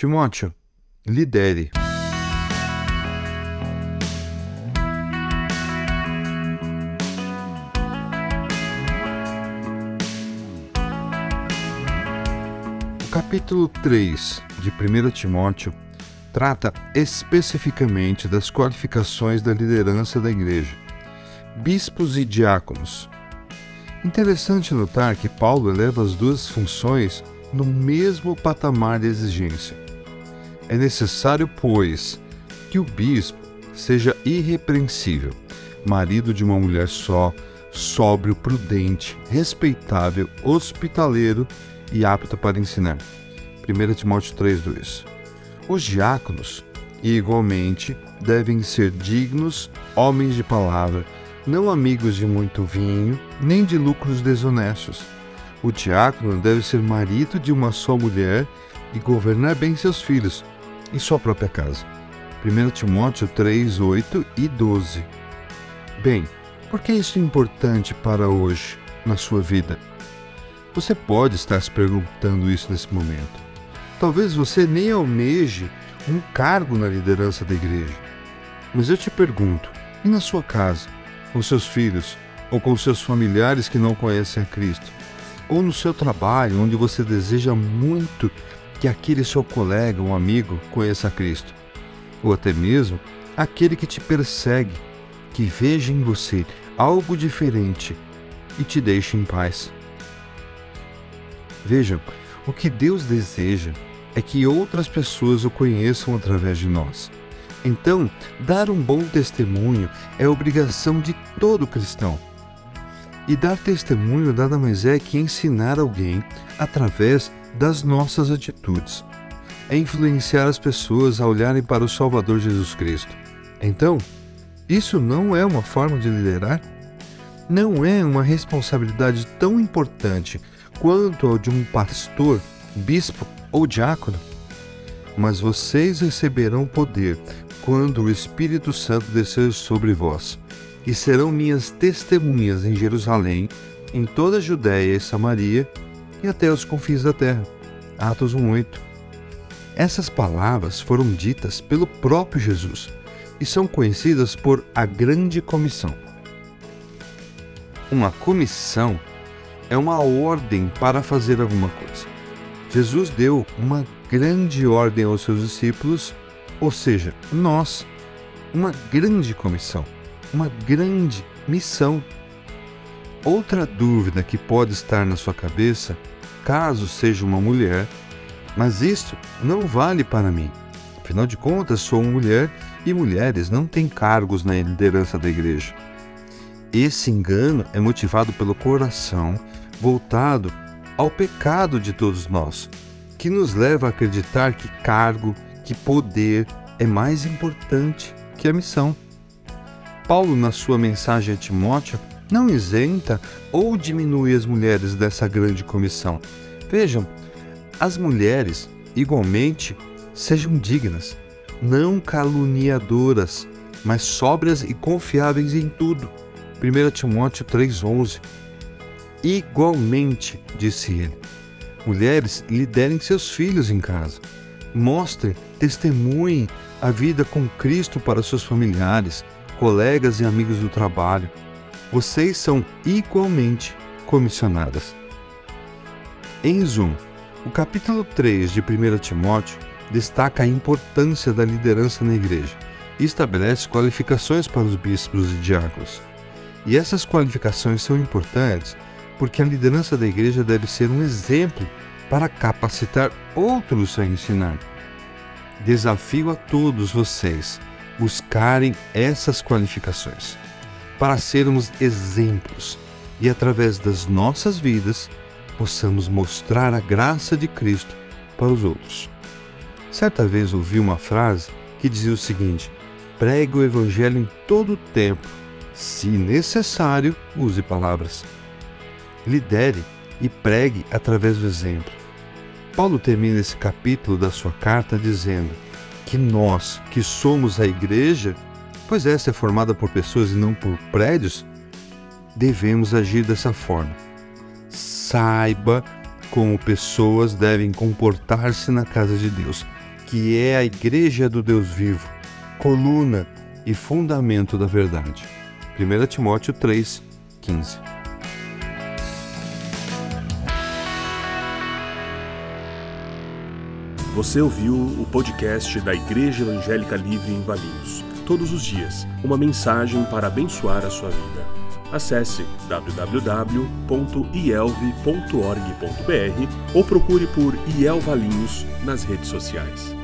Timóteo, lidere. O capítulo 3 de 1 Timóteo trata especificamente das qualificações da liderança da igreja, bispos e diáconos. Interessante notar que Paulo eleva as duas funções no mesmo patamar de exigência. É necessário, pois, que o bispo seja irrepreensível, marido de uma mulher só, sóbrio, prudente, respeitável, hospitaleiro e apto para ensinar. 1 Timóteo 3,2 Os diáconos, igualmente, devem ser dignos, homens de palavra, não amigos de muito vinho, nem de lucros desonestos. O diácono deve ser marido de uma só mulher e governar bem seus filhos e sua própria casa. 1 Timóteo 3, 8 e 12. Bem, por que isso é importante para hoje, na sua vida? Você pode estar se perguntando isso nesse momento. Talvez você nem almeje um cargo na liderança da igreja. Mas eu te pergunto: e na sua casa, com seus filhos ou com seus familiares que não conhecem a Cristo? Ou no seu trabalho, onde você deseja muito que aquele seu colega ou amigo conheça Cristo? Ou até mesmo aquele que te persegue, que veja em você algo diferente e te deixe em paz. Vejam, o que Deus deseja é que outras pessoas o conheçam através de nós. Então, dar um bom testemunho é obrigação de todo cristão. E dar testemunho nada mais é que ensinar alguém através das nossas atitudes. É influenciar as pessoas a olharem para o Salvador Jesus Cristo. Então, isso não é uma forma de liderar? Não é uma responsabilidade tão importante quanto a de um pastor, bispo ou diácono? Mas vocês receberão poder quando o Espírito Santo descer sobre vós, e serão minhas testemunhas em Jerusalém, em toda a Judéia e Samaria e até os confins da terra. Atos 1:8. Essas palavras foram ditas pelo próprio Jesus e são conhecidas por a grande comissão. Uma comissão é uma ordem para fazer alguma coisa. Jesus deu uma grande ordem aos seus discípulos, ou seja, nós, uma grande comissão, uma grande missão. Outra dúvida que pode estar na sua cabeça, caso seja uma mulher, mas isto não vale para mim. Afinal de contas, sou uma mulher e mulheres não têm cargos na liderança da igreja. Esse engano é motivado pelo coração voltado ao pecado de todos nós, que nos leva a acreditar que cargo, que poder é mais importante que a missão. Paulo, na sua mensagem a Timóteo, não isenta ou diminui as mulheres dessa grande comissão. Vejam, as mulheres, igualmente, sejam dignas, não caluniadoras, mas sóbrias e confiáveis em tudo. 1 Timóteo 3,11 Igualmente, disse ele, mulheres liderem seus filhos em casa. Mostrem, testemunhem a vida com Cristo para seus familiares, colegas e amigos do trabalho. Vocês são igualmente comissionadas. Em Zoom, o capítulo 3 de 1 Timóteo destaca a importância da liderança na igreja e estabelece qualificações para os bispos e diáconos. E essas qualificações são importantes porque a liderança da igreja deve ser um exemplo para capacitar outros a ensinar. Desafio a todos vocês buscarem essas qualificações para sermos exemplos e, através das nossas vidas, possamos mostrar a graça de Cristo para os outros. Certa vez ouvi uma frase que dizia o seguinte: pregue o Evangelho em todo o tempo, se necessário, use palavras lidere e pregue através do exemplo. Paulo termina esse capítulo da sua carta dizendo que nós, que somos a igreja, pois essa é formada por pessoas e não por prédios, devemos agir dessa forma. Saiba como pessoas devem comportar-se na casa de Deus, que é a igreja do Deus vivo, coluna e fundamento da verdade. 1 Timóteo 3, 15. Você ouviu o podcast da Igreja Evangélica Livre em Valinhos. Todos os dias, uma mensagem para abençoar a sua vida. Acesse www.ielve.org.br ou procure por IEL Valinhos nas redes sociais.